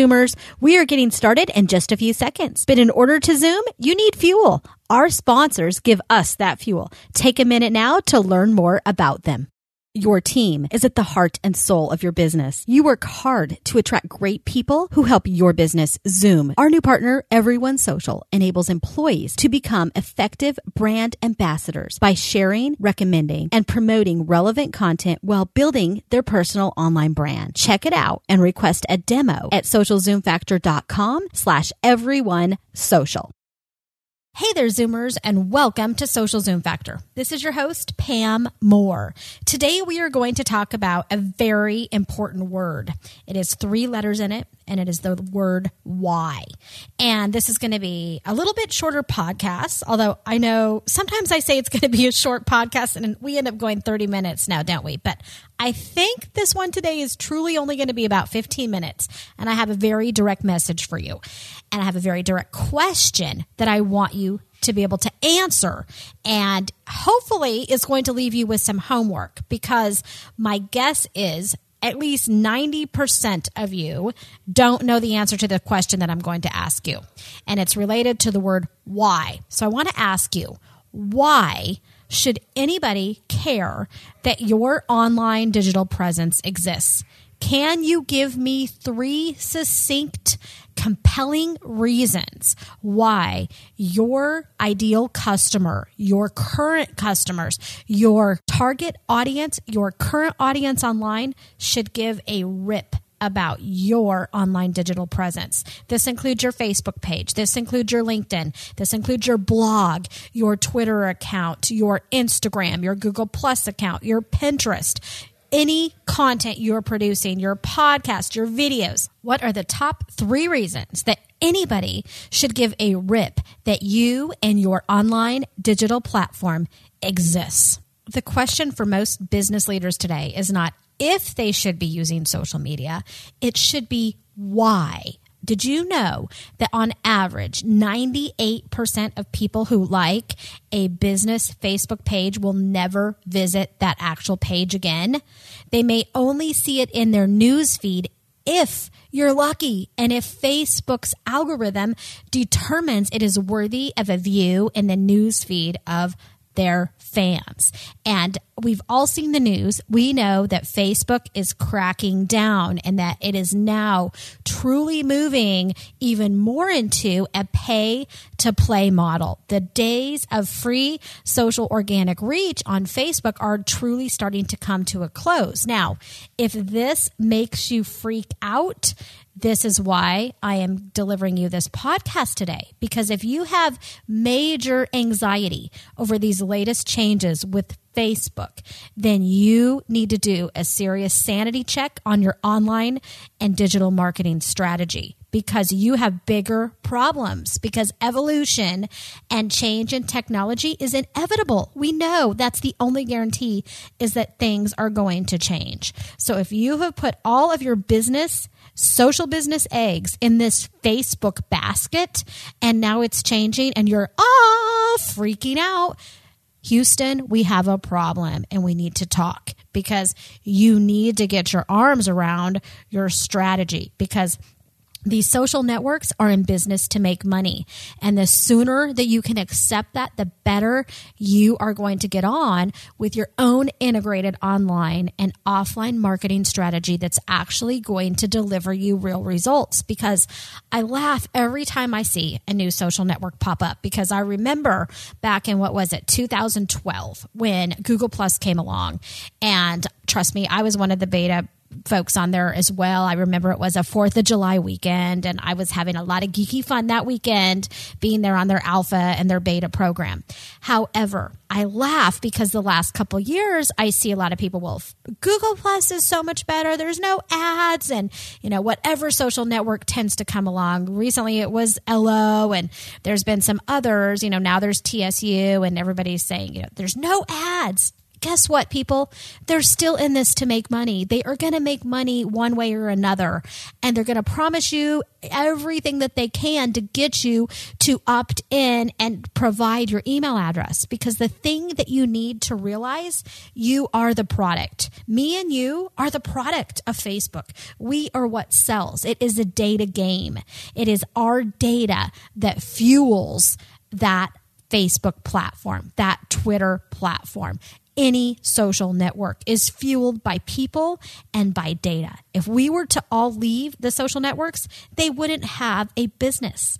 Zoomers, we are getting started in just a few seconds. But in order to Zoom, you need fuel. Our sponsors give us that fuel. Take a minute now to learn more about them. Your team is at the heart and soul of your business. You work hard to attract great people who help your business zoom. Our new partner, Everyone Social, enables employees to become effective brand ambassadors by sharing, recommending, and promoting relevant content while building their personal online brand. Check it out and request a demo at socialzoomfactor.com slash everyone social. Hey there, Zoomers, and welcome to Social Zoom Factor. This is your host, Pam Moore. Today, we are going to talk about a very important word. It has three letters in it, and it is the word why. And this is going to be a little bit shorter podcast, although I know sometimes I say it's going to be a short podcast, and we end up going 30 minutes now, don't we? But I think this one today is truly only going to be about 15 minutes, and I have a very direct message for you and I have a very direct question that I want you to be able to answer. And hopefully, it's going to leave you with some homework because my guess is at least 90% of you don't know the answer to the question that I'm going to ask you. And it's related to the word why. So I want to ask you, why should anybody care that your online digital presence exists? Can you give me three succinct, compelling reasons why your ideal customer, your current customers, your target audience, your current audience online should give a rip about your online digital presence. This includes your Facebook page. This includes your LinkedIn. This includes your blog, your Twitter account, your Instagram, your Google Plus account, your Pinterest, any content you're producing, your podcast, your videos. What are the top three reasons that anybody should give a rip that you and your online digital platform exists? The question for most business leaders today is not if they should be using social media, it should be why. Did you know that on average, 98% of people who like a business Facebook page will never visit that actual page again? They may only see it in their news feed if you're lucky and if Facebook's algorithm determines it is worthy of a view in the news feed of their fans. And we've all seen the news. We know that Facebook is cracking down and that it is now truly moving even more into a pay to play model. The days of free social organic reach on Facebook are truly starting to come to a close. Now, if this makes you freak out, this is why I am delivering you this podcast today. Because if you have major anxiety over these latest changes with Facebook, then you need to do a serious sanity check on your online and digital marketing strategy because you have bigger problems because evolution and change in technology is inevitable. We know that's the only guarantee is that things are going to change. So if you have put all of your business social business eggs in this Facebook basket and now it's changing and you're ah freaking out. Houston, we have a problem and we need to talk because you need to get your arms around your strategy because these social networks are in business to make money. And the sooner that you can accept that, the better you are going to get on with your own integrated online and offline marketing strategy that's actually going to deliver you real results. Because I laugh every time I see a new social network pop up because I remember back in what was it, 2012, when Google Plus came along. And trust me, I was one of the beta folks on there as well. I remember it was a 4th of July weekend and I was having a lot of geeky fun that weekend being there on their alpha and their beta program. However, I laugh because the last couple years I see a lot of people, well, Google Plus is so much better. There's no ads and, you know, whatever social network tends to come along. Recently it was Ello and there's been some others, you know, now there's TSU and everybody's saying, you know, there's no ads guess what, people? They're still in this to make money. They are going to make money one way or another. And they're going to promise you everything that they can to get you to opt in and provide your email address. Because the thing that you need to realize, you are the product. Me and you are the product of Facebook. We are what sells. It is a data game. It is our data that fuels that Facebook platform, that Twitter platform any social network is fueled by people and by data. If we were to all leave the social networks, they wouldn't have a business.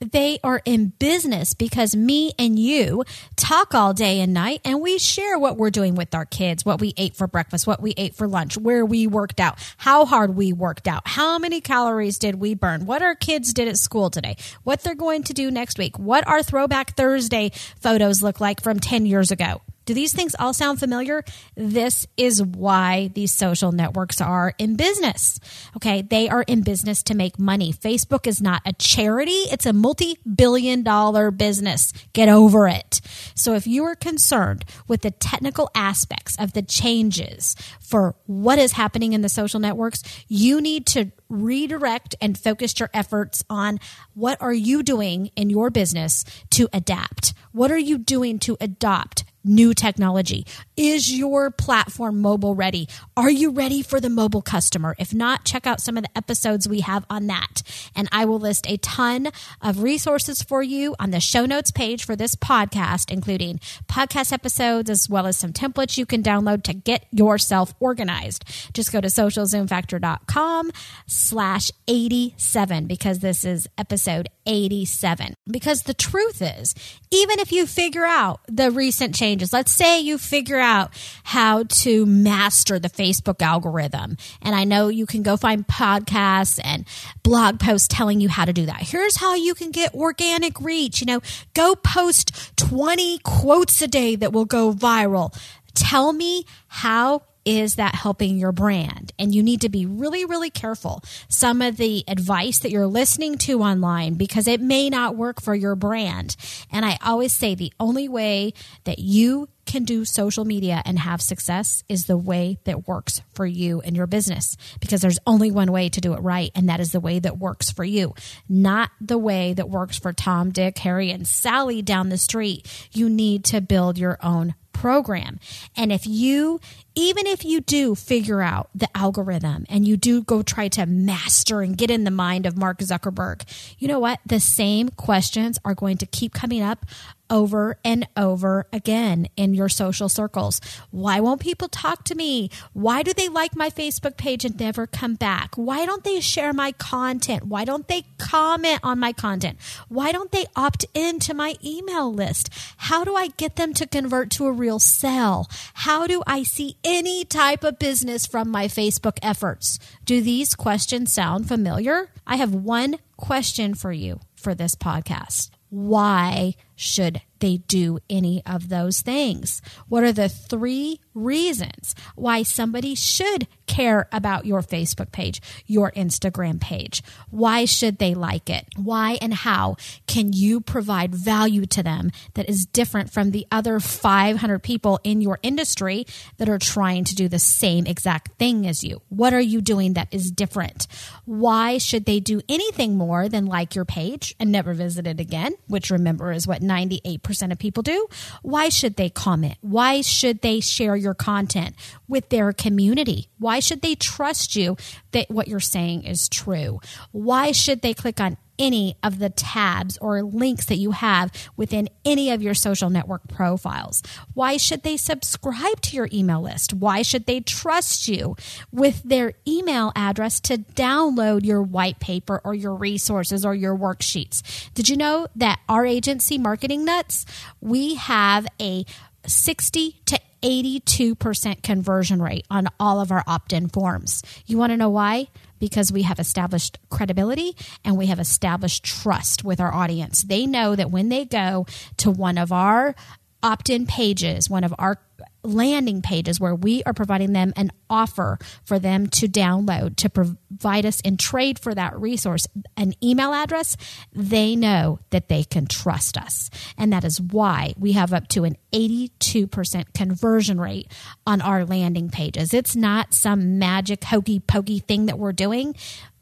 They are in business because me and you talk all day and night and we share what we're doing with our kids, what we ate for breakfast, what we ate for lunch, where we worked out, how hard we worked out, how many calories did we burn, what our kids did at school today, what they're going to do next week, what our throwback Thursday photos look like from 10 years ago. Do these things all sound familiar? This is why these social networks are in business. Okay. They are in business to make money. Facebook is not a charity. It's a multi billion dollar business. Get over it. So if you are concerned with the technical aspects of the changes for what is happening in the social networks, you need to redirect and focus your efforts on what are you doing in your business to adapt? What are you doing to adopt new technology? Is your platform mobile ready? Are you ready for the mobile customer? If not, check out some of the episodes we have on that. And I will list a ton of resources for you on the show notes page for this podcast, including podcast episodes as well as some templates you can download to get yourself organized. Just go to socialzoomfactor.com slash 87 because this is episode 87. Because the truth is, even if you figure out the recent changes, let's say you figure out how to master the Facebook algorithm. And I know you can go find podcasts and blog posts telling you how to do that. Here's how you can get organic reach. You know, go post 20 quotes a day that will go viral. Tell me how is that helping your brand? And you need to be really, really careful some of the advice that you're listening to online because it may not work for your brand. And I always say the only way that you can do social media and have success is the way that works for you and your business because there's only one way to do it right and that is the way that works for you not the way that works for Tom Dick Harry and Sally down the street you need to build your own program. And if you, even if you do figure out the algorithm and you do go try to master and get in the mind of Mark Zuckerberg, you know what? The same questions are going to keep coming up over and over again in your social circles. Why won't people talk to me? Why do they like my Facebook page and never come back? Why don't they share my content? Why don't they comment on my content? Why don't they opt into my email list? How do I get them to convert to a real sale? How do I see any type of business from my Facebook efforts? Do these questions sound familiar? I have one question for you for this podcast. Why should they do any of those things? What are the three reasons why somebody should care about your Facebook page, your Instagram page? Why should they like it? Why and how can you provide value to them that is different from the other 500 people in your industry that are trying to do the same exact thing as you? What are you doing that is different? Why should they do anything more than like your page and never visit it again? Which remember is what 98% of people do. Why should they comment? Why should they share your content with their community? Why should they trust you that what you're saying is true? Why should they click on any of the tabs or links that you have within any of your social network profiles? Why should they subscribe to your email list? Why should they trust you with their email address to download your white paper or your resources or your worksheets? Did you know that our agency, Marketing Nutz, we have a 60 to 82% conversion rate on all of our opt in forms. You want to know why? Because we have established credibility and we have established trust with our audience. They know that when they go to one of our opt in pages, one of our landing pages where we are providing them an offer for them to download to provide us in trade for that resource an email address they know that they can trust us. And that is why we have up to an 82% conversion rate on our landing pages. It's not some magic hokey pokey thing that we're doing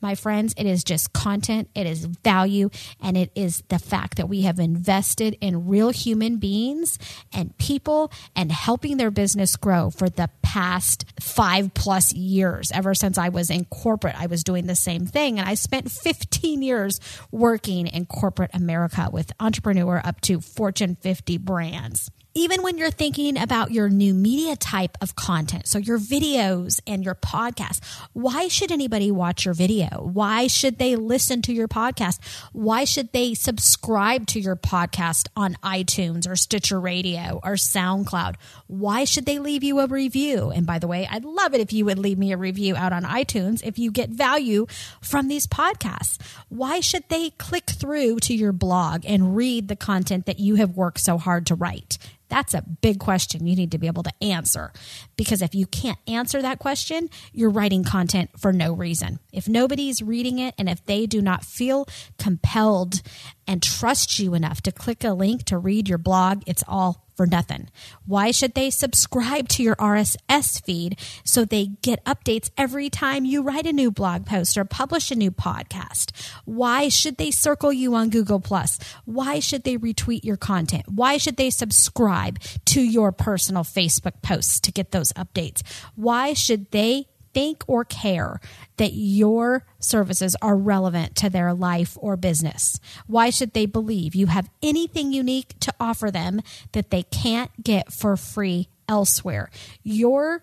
my friends, it is just content, it is value, and it is the fact that we have invested in real human beings and people and helping their business grow for the past five plus years. Ever since I was in corporate, I was doing the same thing. And I spent 15 years working in corporate America with entrepreneur up to Fortune 50 brands even when you're thinking about your new media type of content, so your videos and your podcast, why should anybody watch your video? Why should they listen to your podcast? Why should they subscribe to your podcast on iTunes or Stitcher Radio or SoundCloud? Why should they leave you a review? And by the way, I'd love it if you would leave me a review out on iTunes if you get value from these podcasts. Why should they click through to your blog and read the content that you have worked so hard to write? That's a big question you need to be able to answer. Because if you can't answer that question, you're writing content for no reason. If nobody's reading it and if they do not feel compelled and trust you enough to click a link to read your blog, it's all for nothing. Why should they subscribe to your RSS feed so they get updates every time you write a new blog post or publish a new podcast? Why should they circle you on Google Plus? Why should they retweet your content? Why should they subscribe to your personal Facebook posts to get those updates? Why should they think or care that your services are relevant to their life or business? Why should they believe you have anything unique to offer them that they can't get for free elsewhere? Your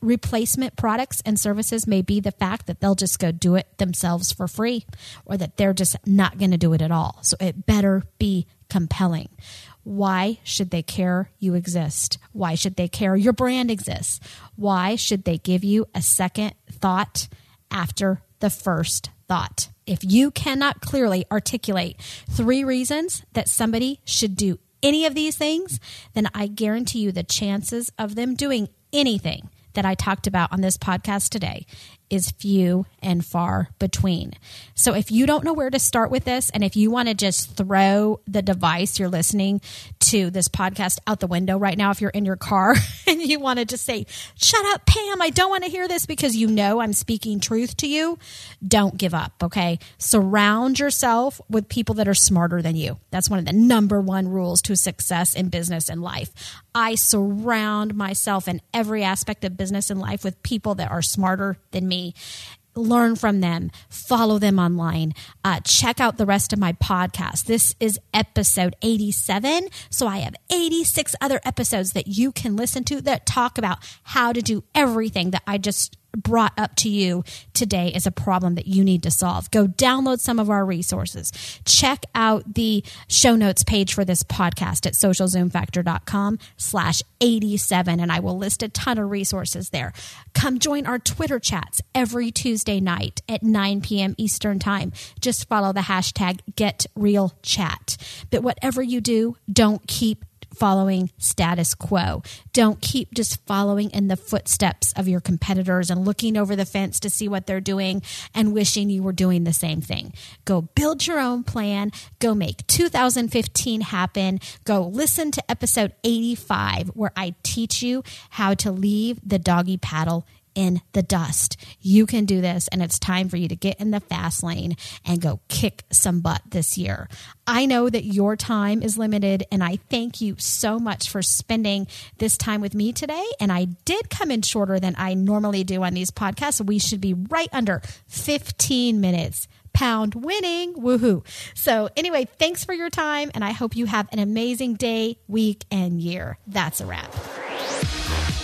replacement products and services may be the fact that they'll just go do it themselves for free or that they're just not going to do it at all. So it better be compelling. Why should they care you exist? Why should they care your brand exists? Why should they give you a second thought after the first thought? If you cannot clearly articulate three reasons that somebody should do any of these things, then I guarantee you the chances of them doing anything that I talked about on this podcast today is few and far between. So if you don't know where to start with this, and if you want to just throw the device you're listening to this podcast out the window right now, if you're in your car and you want to just say, shut up, Pam, I don't want to hear this because you know I'm speaking truth to you, don't give up, okay? Surround yourself with people that are smarter than you. That's one of the number one rules to success in business and life. I surround myself in every aspect of business and life with people that are smarter than me learn from them, follow them online, uh, check out the rest of my podcast. This is episode 87. So I have 86 other episodes that you can listen to that talk about how to do everything that I just brought up to you today is a problem that you need to solve. Go download some of our resources. Check out the show notes page for this podcast at socialzoomfactor.com slash 87 and I will list a ton of resources there. Come join our Twitter chats every Tuesday night at 9 p.m. Eastern time. Just follow the hashtag GetRealChat. But whatever you do, don't keep following status quo. Don't keep just following in the footsteps of your competitors and looking over the fence to see what they're doing and wishing you were doing the same thing. Go build your own plan. Go make 2015 happen. Go listen to episode 85 where I teach you how to leave the doggy paddle in the dust. You can do this, and it's time for you to get in the fast lane and go kick some butt this year. I know that your time is limited, and I thank you so much for spending this time with me today. And I did come in shorter than I normally do on these podcasts. We should be right under 15 minutes pound winning. Woohoo. So, anyway, thanks for your time, and I hope you have an amazing day, week, and year. That's a wrap.